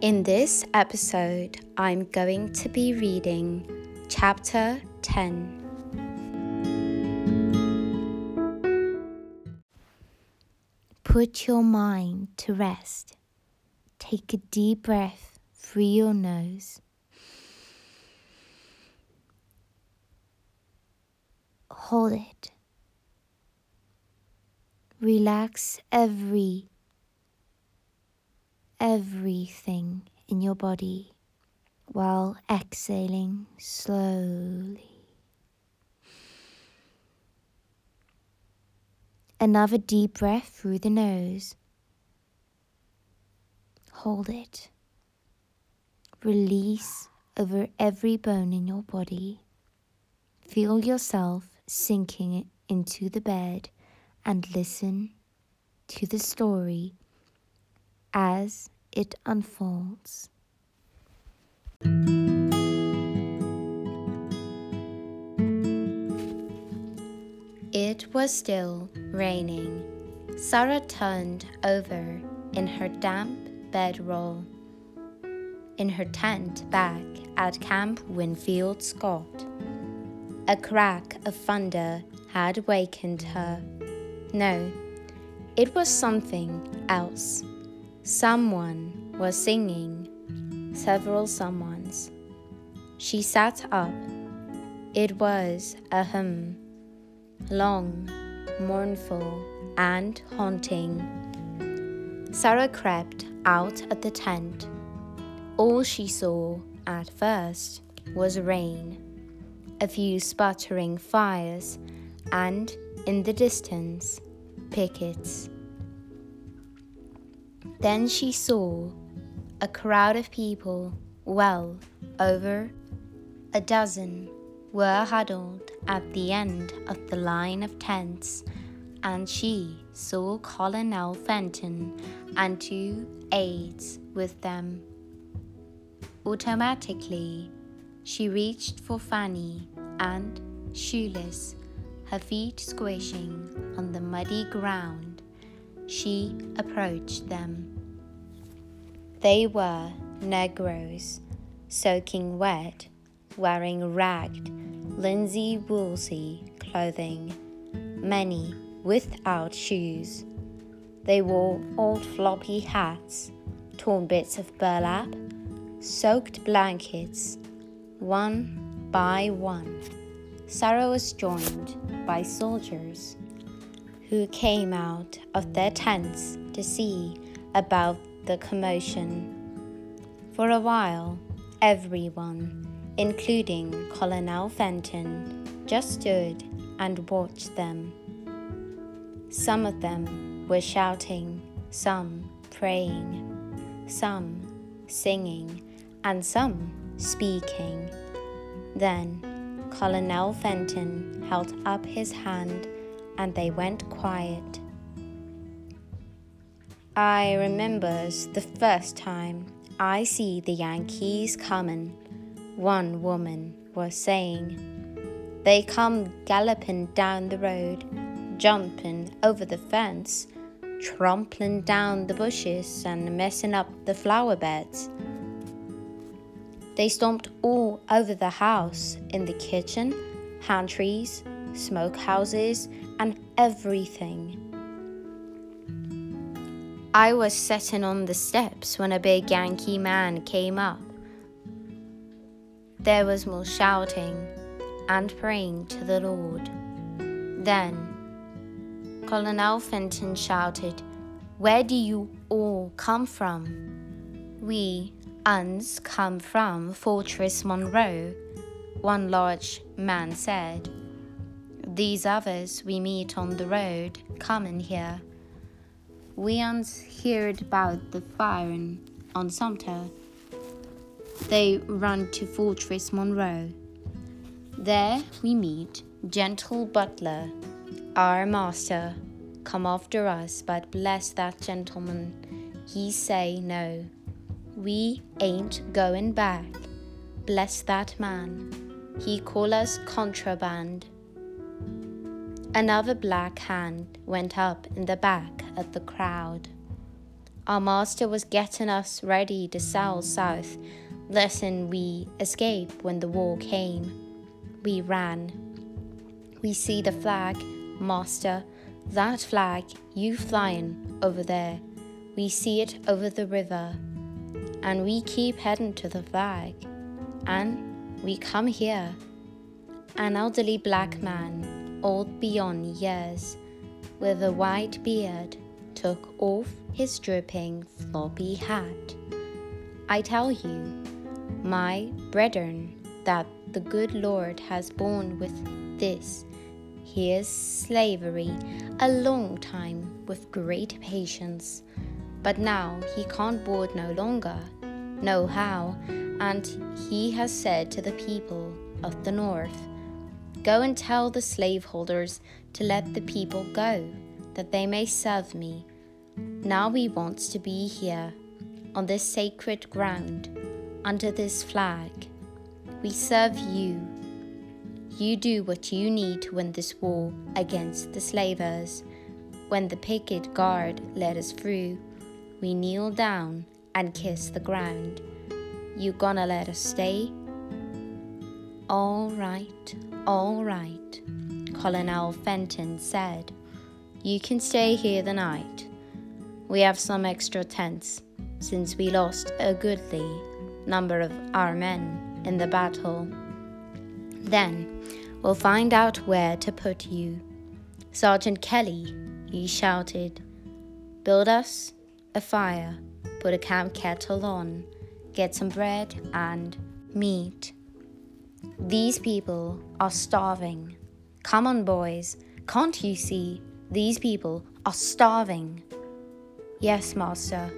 In this episode, I'm going to be reading Chapter 10. Put your mind to rest. Take a deep breath through your nose. Hold it. Relax every everything in your body while exhaling slowly. Another deep breath through the nose. Hold it. Release over every bone in your body. Feel yourself sinking into the bed and listen to the story as it unfolds. It was still raining. Sarah turned over in her damp bedroll in her tent back at Camp Winfield Scott. A crack of thunder had wakened her. No, it was something else. Someone was singing, several someones. She sat up. It was a hymn, long, mournful, and haunting. Sarah crept out of the tent. All she saw at first was rain, a few sputtering fires, and in the distance, pickets. Then she saw a crowd of people, well over a dozen, were huddled at the end of the line of tents, and she saw Colonel Fenton and two aides with them. Automatically, she reached for Fanny and, shoeless, her feet squishing on the muddy ground, she approached them. They were Negroes, soaking wet, wearing ragged, linsey woolsey clothing, many without shoes. They wore old floppy hats, torn bits of burlap, soaked blankets, one by one. Sarah was joined by soldiers who came out of their tents to see about the commotion. For a while, everyone, including Colonel Fenton, just stood and watched them. Some of them were shouting, some praying, some singing, and some speaking. Then Colonel Fenton held up his hand and they went quiet. I remembers the first time I see the Yankees comin', one woman was saying. They come gallopin' down the road, jumpin' over the fence, tromplin' down the bushes and messin' up the flower beds. They stomped all over the house, in the kitchen, pantries, smokehouses, and everything. I was sitting on the steps when a big Yankee man came up. There was more shouting and praying to the Lord. Then Colonel Fenton shouted, Where do you all come from? We uns come from Fortress Monroe, one large man said. These others we meet on the road coming here. We uns heard about the firing on Sumter. They run to Fortress Monroe. There we meet General Butler, our master, come after us, but bless that gentleman. He say no. We ain't going back. Bless that man. He call us contraband. Another black hand went up in the back of the crowd. Our master was getting us ready to sail south, lest we escape when the war came. We ran. We see the flag, master, that flag you flying over there. We see it over the river, and we keep heading to the flag, and we come here. An elderly black man, old beyond years, with a white beard, took off his dripping floppy hat. I tell you, my brethren, that the good Lord has borne with this, his slavery, a long time with great patience. But now he can't board no longer, no how, and he has said to the people of the north, Go and tell the slaveholders to let the people go, that they may serve me now we want to be here, on this sacred ground, under this flag. We serve you. You do what you need to win this war against the slavers. When the picket guard let us through, we kneel down and kiss the ground. You gonna let us stay? All right, all right, Colonel Fenton said. You can stay here the night. We have some extra tents, since we lost a goodly number of our men in the battle. Then we'll find out where to put you. Sergeant Kelly, he shouted, build us a fire, put a camp kettle on, get some bread and meat. These people are starving. Come on, boys, can't you see? These people are starving. Yes, master,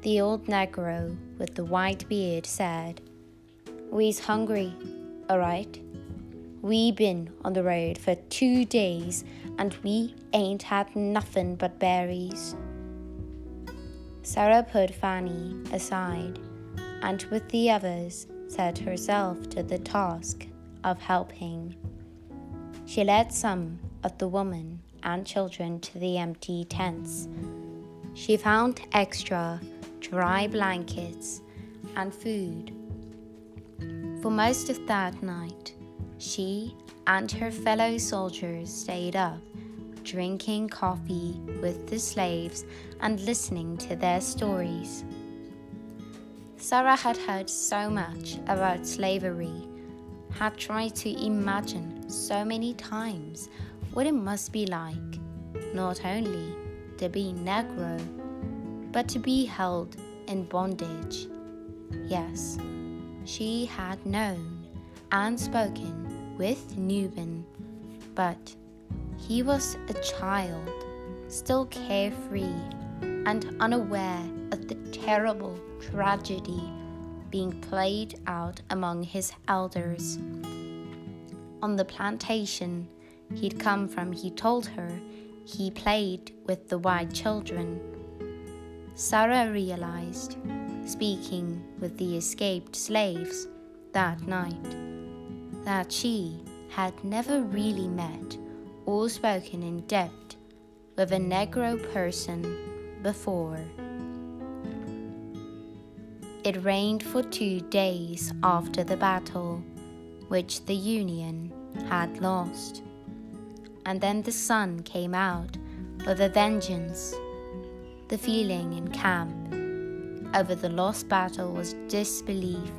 the old Negro with the white beard said. We's hungry, all right. We been on the road for two days and we ain't had nothing but berries. Sarah put Fanny aside and with the others set herself to the task of helping. She led some of the women and children to the empty tents she found extra dry blankets and food. For most of that night, she and her fellow soldiers stayed up, drinking coffee with the slaves and listening to their stories. Sarah had heard so much about slavery, had tried to imagine so many times what it must be like, not only to be Negro, but to be held in bondage. Yes, she had known and spoken with Nubin, but he was a child, still carefree and unaware of the terrible tragedy being played out among his elders. On the plantation he'd come from, he told her he played with the white children. Sarah realized, speaking with the escaped slaves that night, that she had never really met or spoken in depth with a Negro person before. It rained for two days after the battle, which the Union had lost and then the sun came out with a vengeance. The feeling in camp over the lost battle was disbelief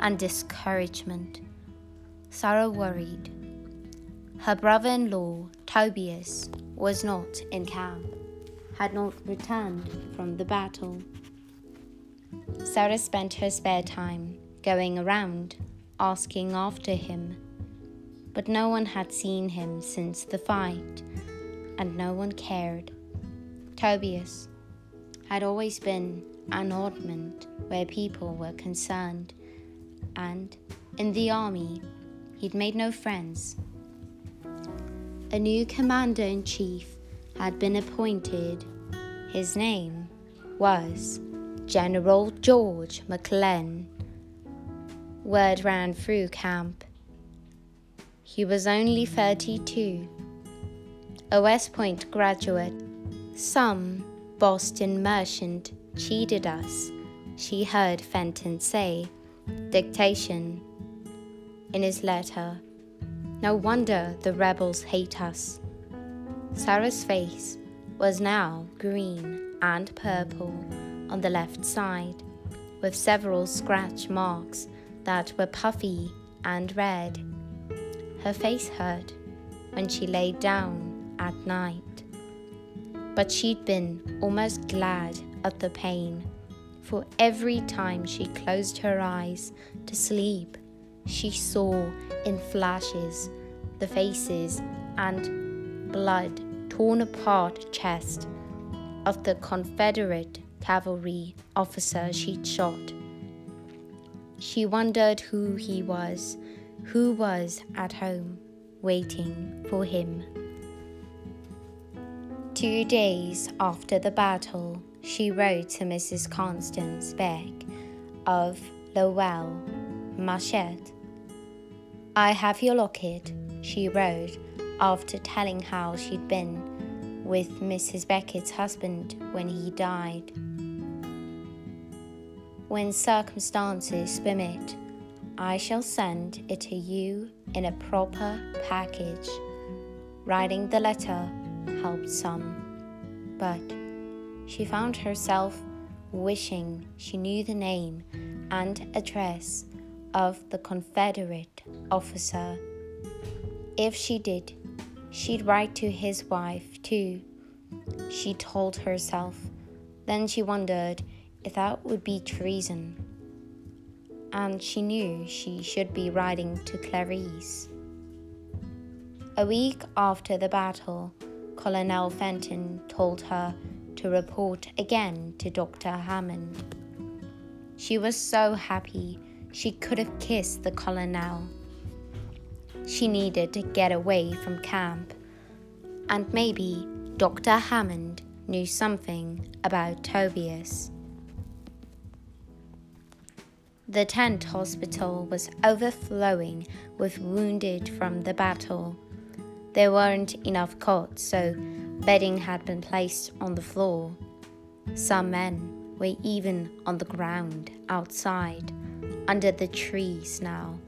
and discouragement. Sarah worried. Her brother in law, Tobias, was not in camp, had not returned from the battle. Sarah spent her spare time going around asking after him but no one had seen him since the fight, and no one cared. Tobias had always been an oddment where people were concerned, and in the army, he'd made no friends. A new commander in chief had been appointed. His name was General George McClellan. Word ran through camp he was only 32. A West Point graduate, some Boston merchant cheated us, she heard Fenton say. Dictation. In his letter, no wonder the rebels hate us. Sarah's face was now green and purple on the left side, with several scratch marks that were puffy and red. Her face hurt when she lay down at night, but she'd been almost glad of the pain, for every time she closed her eyes to sleep, she saw in flashes the faces and blood torn apart chest of the Confederate cavalry officer she'd shot. She wondered who he was, who was at home, waiting for him. Two days after the battle, she wrote to Mrs. Constance Beck of Lowell, Mashet. I have your locket, she wrote after telling how she'd been with Mrs. Beckett's husband when he died. When circumstances permit, I shall send it to you in a proper package. Writing the letter helped some, but she found herself wishing she knew the name and address of the Confederate officer. If she did, she'd write to his wife too, she told herself. Then she wondered if that would be treason. And she knew she should be writing to Clarice. A week after the battle, Colonel Fenton told her to report again to Dr. Hammond. She was so happy she could have kissed the colonel. She needed to get away from camp, and maybe Dr. Hammond knew something about Tobias. The tent hospital was overflowing with wounded from the battle. There weren't enough cots, so bedding had been placed on the floor. Some men were even on the ground outside, under the trees now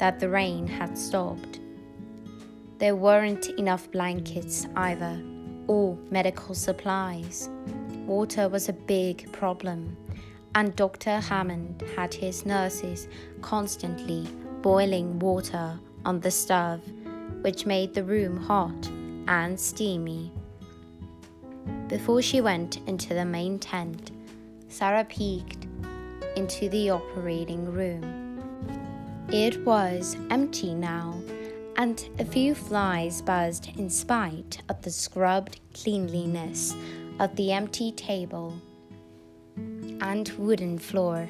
that the rain had stopped. There weren't enough blankets either, or medical supplies. Water was a big problem and Dr. Hammond had his nurses constantly boiling water on the stove, which made the room hot and steamy. Before she went into the main tent, Sarah peeked into the operating room. It was empty now, and a few flies buzzed in spite of the scrubbed cleanliness of the empty table and wooden floor.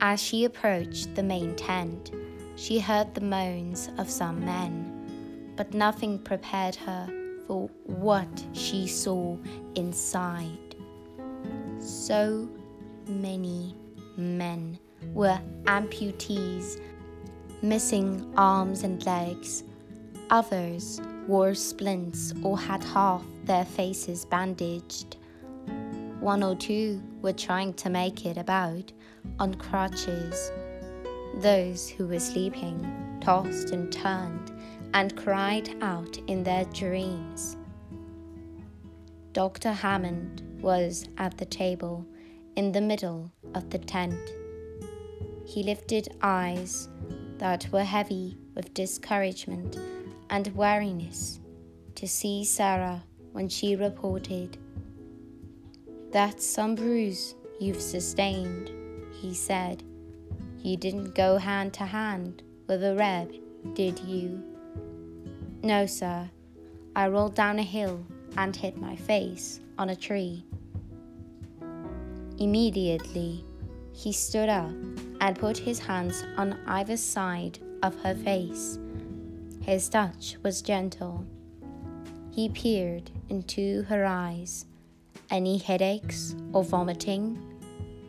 As she approached the main tent, she heard the moans of some men, but nothing prepared her for what she saw inside. So many men were amputees, missing arms and legs. Others wore splints or had half their faces bandaged. One or two were trying to make it about on crutches. Those who were sleeping tossed and turned and cried out in their dreams. Dr. Hammond was at the table in the middle of the tent. He lifted eyes that were heavy with discouragement and weariness to see Sarah when she reported that's some bruise you've sustained, he said. You didn't go hand to hand with a reb, did you? No, sir. I rolled down a hill and hit my face on a tree. Immediately, he stood up and put his hands on either side of her face. His touch was gentle. He peered into her eyes any headaches or vomiting?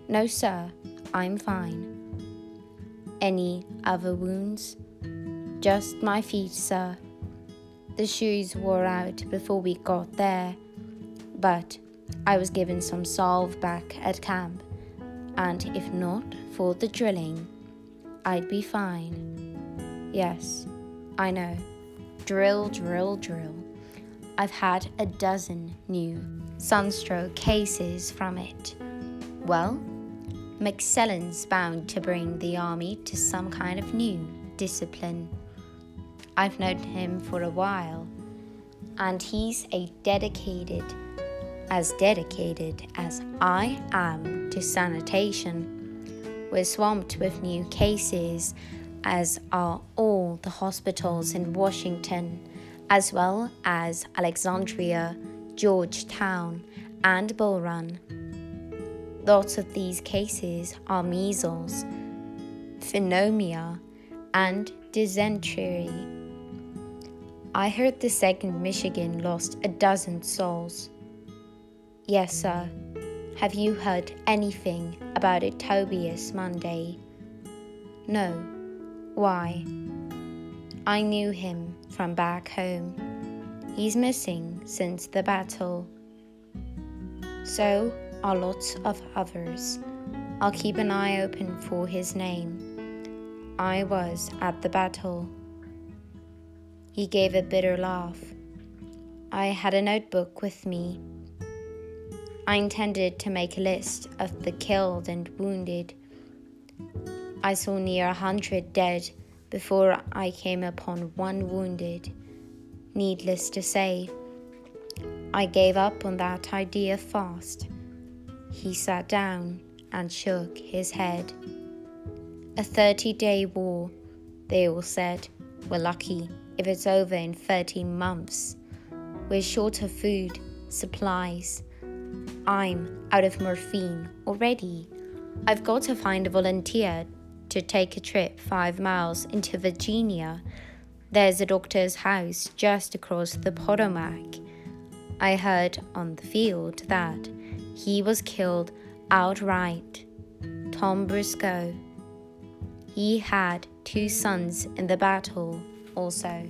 No, sir, I'm fine. Any other wounds? Just my feet, sir. The shoes wore out before we got there, but I was given some salve back at camp, and if not for the drilling, I'd be fine. Yes, I know. Drill, drill, drill. I've had a dozen new sunstroke cases from it. Well, McClellan's bound to bring the army to some kind of new discipline. I've known him for a while, and he's a dedicated, as dedicated as I am to sanitation. We're swamped with new cases, as are all the hospitals in Washington, as well as Alexandria, Georgetown, and Bull Run. Lots of these cases are measles, pneumonia, and dysentery. I heard the second Michigan lost a dozen souls. Yes, sir. Have you heard anything about it, Tobias Monday? No. Why? I knew him from back home. He's missing since the battle. So are lots of others. I'll keep an eye open for his name. I was at the battle. He gave a bitter laugh. I had a notebook with me. I intended to make a list of the killed and wounded. I saw near a hundred dead before I came upon one wounded. Needless to say, I gave up on that idea fast. He sat down and shook his head. A 30 day war, they all said. We're lucky if it's over in 13 months. We're short of food, supplies. I'm out of morphine already. I've got to find a volunteer to take a trip five miles into Virginia. There's a doctor's house just across the Potomac. I heard on the field that he was killed outright. Tom Briscoe. He had two sons in the battle also.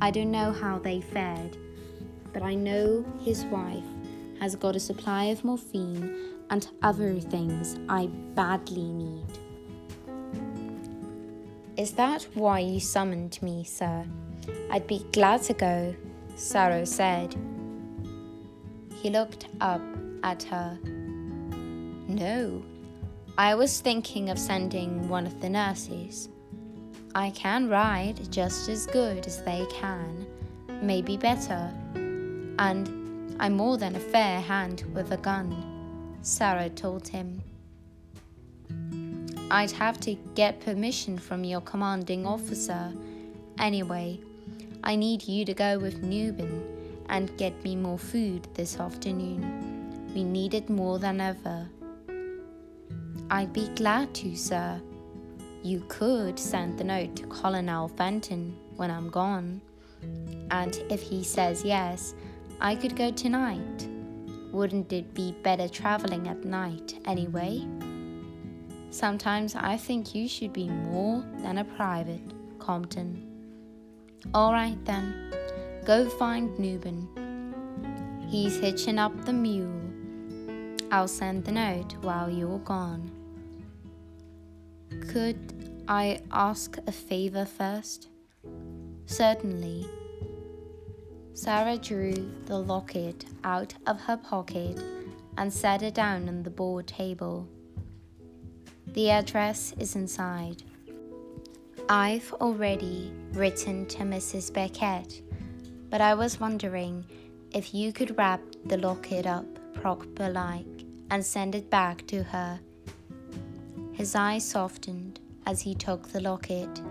I don't know how they fared, but I know his wife has got a supply of morphine and other things I badly need. Is that why you summoned me, sir? I'd be glad to go, Sarah said. He looked up at her. No, I was thinking of sending one of the nurses. I can ride just as good as they can, maybe better, and I'm more than a fair hand with a gun, Sarah told him. I'd have to get permission from your commanding officer. Anyway, I need you to go with Nubin and get me more food this afternoon. We need it more than ever. I'd be glad to, sir. You could send the note to Colonel Fenton when I'm gone. And if he says yes, I could go tonight. Wouldn't it be better traveling at night anyway? Sometimes I think you should be more than a private, Compton. All right then. Go find Nubin. He's hitching up the mule. I'll send the note while you're gone. Could I ask a favor first? Certainly. Sarah drew the locket out of her pocket and set it down on the board table. The address is inside. I've already written to Mrs. Beckett but I was wondering if you could wrap the locket up proper like and send it back to her. His eyes softened as he took the locket,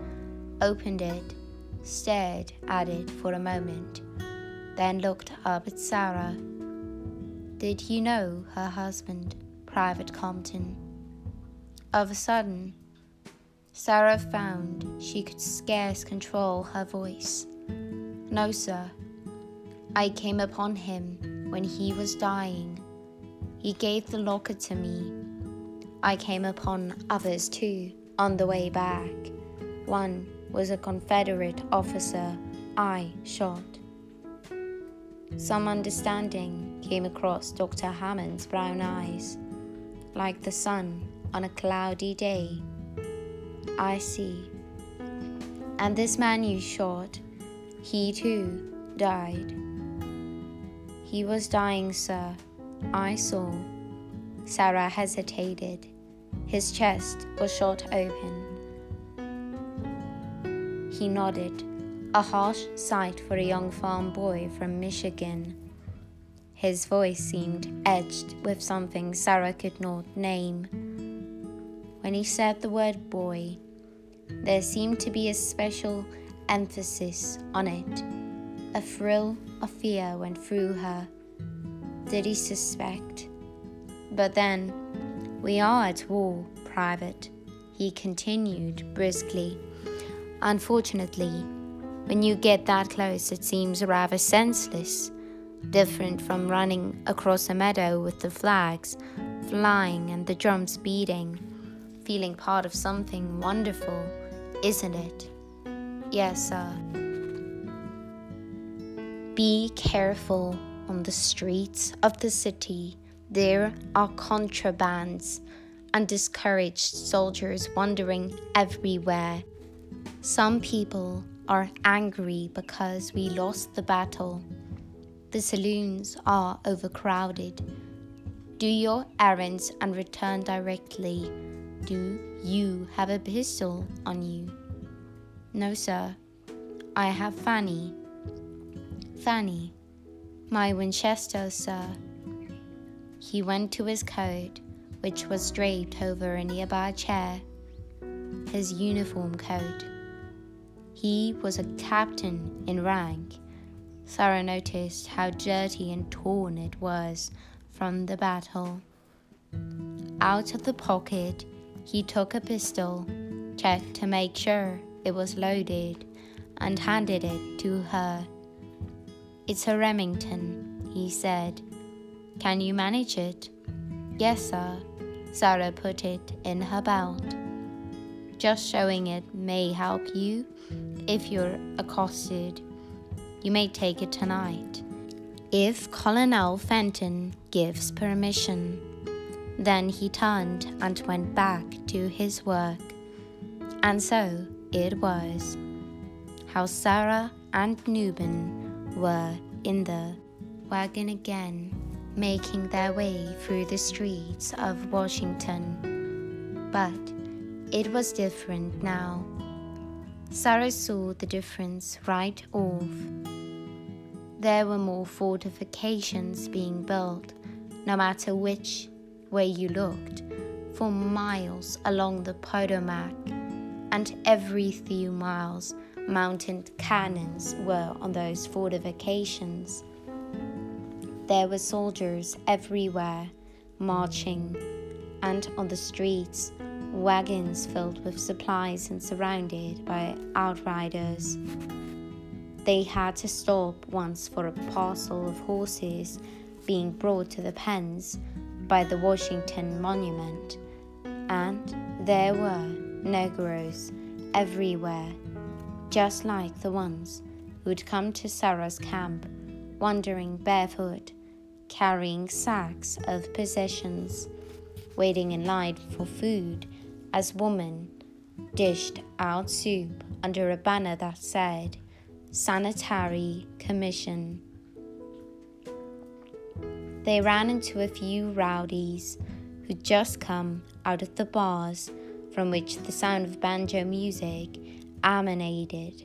opened it, stared at it for a moment, then looked up at Sarah. Did you know her husband, Private Compton? Of a sudden, Sarah found she could scarce control her voice. No, sir. I came upon him when he was dying. He gave the locket to me. I came upon others too on the way back. One was a Confederate officer I shot. Some understanding came across Dr. Hammond's brown eyes, like the sun on a cloudy day. I see. And this man you shot, he too died. He was dying, sir. I saw. Sarah hesitated. His chest was shot open. He nodded, a harsh sight for a young farm boy from Michigan. His voice seemed edged with something Sarah could not name. When he said the word boy, there seemed to be a special emphasis on it. A thrill of fear went through her. Did he suspect? But then, we are at war, Private, he continued briskly. Unfortunately, when you get that close, it seems rather senseless, different from running across a meadow with the flags flying and the drums beating, feeling part of something wonderful, isn't it? Yes, sir. Be careful on the streets of the city. There are contrabands and discouraged soldiers wandering everywhere. Some people are angry because we lost the battle. The saloons are overcrowded. Do your errands and return directly. Do you have a pistol on you? No, sir. I have Fanny. Fanny. My Winchester, sir. He went to his coat, which was draped over a nearby chair. His uniform coat. He was a captain in rank. Sarah noticed how dirty and torn it was from the battle. Out of the pocket, he took a pistol, checked to make sure it was loaded, and handed it to her. It's a Remington, he said. Can you manage it? Yes, sir. Sarah put it in her belt. Just showing it may help you if you're accosted. You may take it tonight. If Colonel Fenton gives permission. Then he turned and went back to his work. And so it was how Sarah and Nubin were in the wagon again, making their way through the streets of Washington. But it was different now. Sarah saw the difference right off. There were more fortifications being built, no matter which way you looked, for miles along the Potomac, and every few miles mounted cannons were on those fortifications. There were soldiers everywhere marching, and on the streets wagons filled with supplies and surrounded by outriders. They had to stop once for a parcel of horses being brought to the pens by the Washington Monument, and there were Negroes everywhere, just like the ones who'd come to Sarah's camp, wandering barefoot, carrying sacks of possessions, waiting in line for food as woman dished out soup under a banner that said Sanitary Commission. They ran into a few rowdies who'd just come out of the bars from which the sound of banjo music emanated.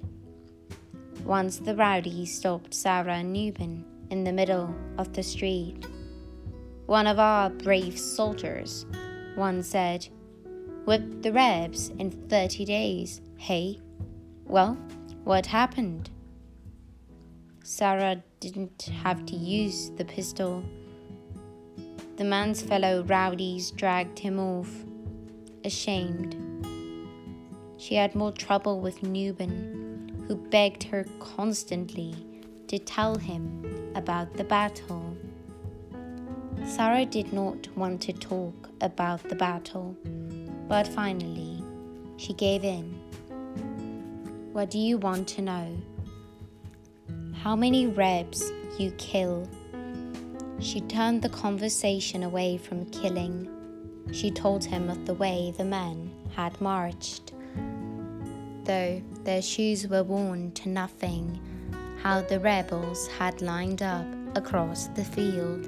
Once the rowdies stopped Sarah and Nubin in the middle of the street. One of our brave soldiers, one said, with the Rebs in 30 days, hey? Well, what happened? Sarah didn't have to use the pistol. The man's fellow rowdies dragged him off, ashamed. She had more trouble with Nubin, who begged her constantly to tell him about the battle. Sarah did not want to talk about the battle. But finally, she gave in. What do you want to know? How many rebs you kill? She turned the conversation away from killing. She told him of the way the men had marched. Though their shoes were worn to nothing, how the rebels had lined up across the field,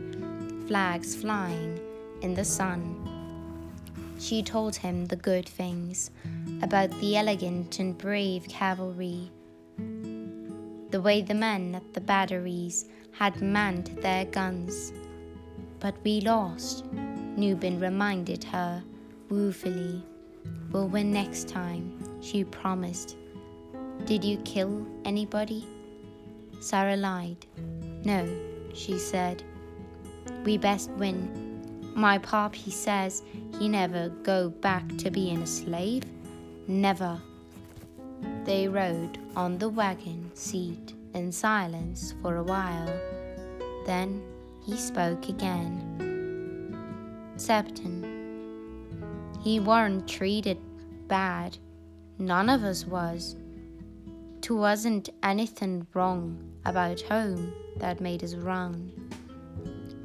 flags flying in the sun. She told him the good things about the elegant and brave cavalry, the way the men at the batteries had manned their guns. But we lost, Nubin reminded her woefully. We'll win next time, she promised. Did you kill anybody? Sarah lied. No, she said. We best win. My pop, he says he never go back to being a slave. Never. They rode on the wagon seat in silence for a while. Then he spoke again. Septon. He weren't treated bad. None of us was. There wasn't anything wrong about home that made us run.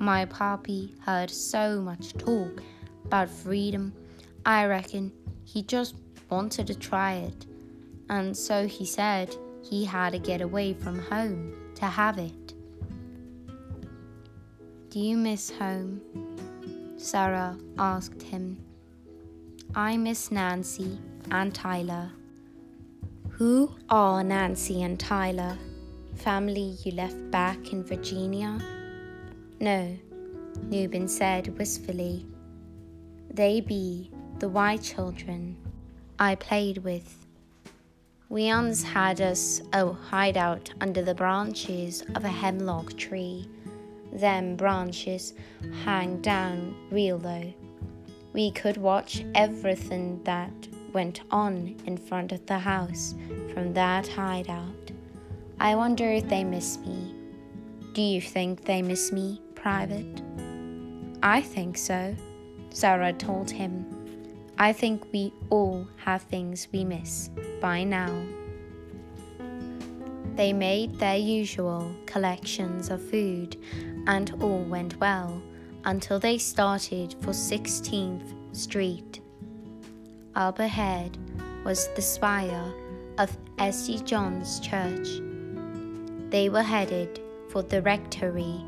My papi heard so much talk about freedom, I reckon he just wanted to try it. And so he said he had to get away from home to have it. Do you miss home? Sarah asked him. I miss Nancy and Tyler. Who are Nancy and Tyler? Family you left back in Virginia? No, Nubin said wistfully. They be the white children I played with. We once had us oh, a hideout under the branches of a hemlock tree. Them branches hang down real low. We could watch everything that went on in front of the house from that hideout. I wonder if they miss me. Do you think they miss me? Private? I think so, Sarah told him. I think we all have things we miss by now. They made their usual collections of food and all went well until they started for 16th Street. Up ahead was the spire of St. John's Church. They were headed for the rectory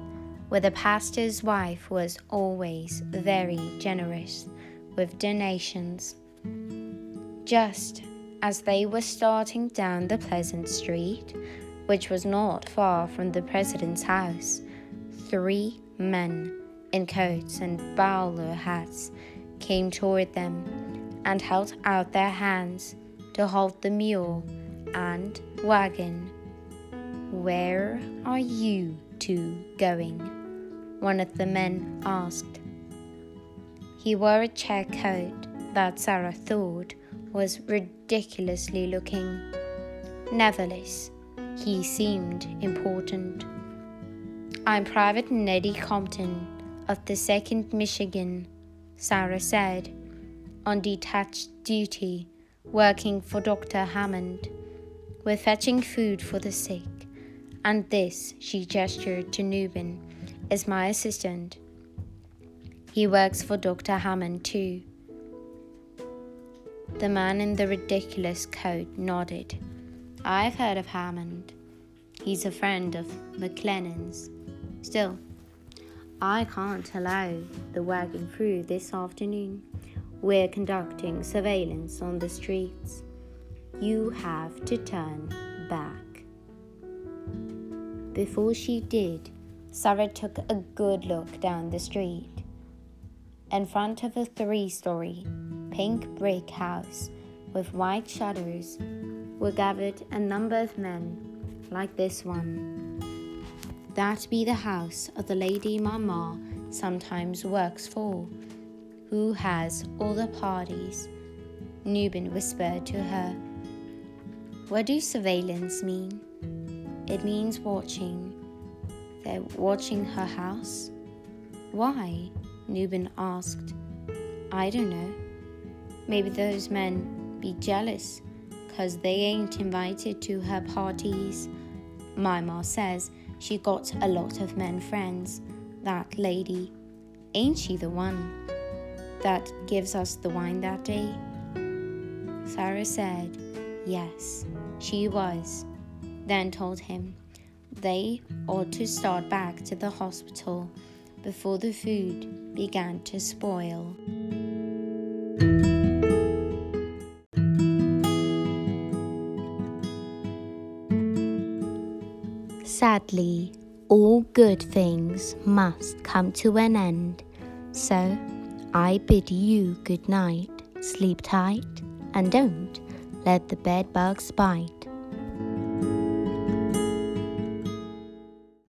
where the pastor's wife was always very generous with donations. Just as they were starting down the pleasant street, which was not far from the president's house, three men in coats and bowler hats came toward them and held out their hands to halt the mule and wagon. Where are you two going? One of the men asked. He wore a check coat that Sarah thought was ridiculously looking. Nevertheless, he seemed important. I'm Private Neddy Compton of the 2nd Michigan, Sarah said, on detached duty, working for Dr. Hammond. We're fetching food for the sick. And this, she gestured to Nubin, is my assistant. He works for Dr. Hammond too. The man in the ridiculous coat nodded. I've heard of Hammond. He's a friend of McClellan's. Still, I can't allow the wagon through this afternoon. We're conducting surveillance on the streets. You have to turn back. Before she did, Sarah took a good look down the street. In front of a three story, pink brick house with white shutters were gathered a number of men like this one. That be the house of the lady Mama sometimes works for, who has all the parties. Nubin whispered to her. What do surveillance mean? It means watching they're watching her house? Why? Nubin asked. I don't know. Maybe those men be jealous because they ain't invited to her parties. My ma says she got a lot of men friends, that lady. Ain't she the one that gives us the wine that day? Sarah said, Yes, she was. Then told him they ought to start back to the hospital before the food began to spoil. Sadly, all good things must come to an end. So I bid you good night, sleep tight, and don't let the bed bugs bite.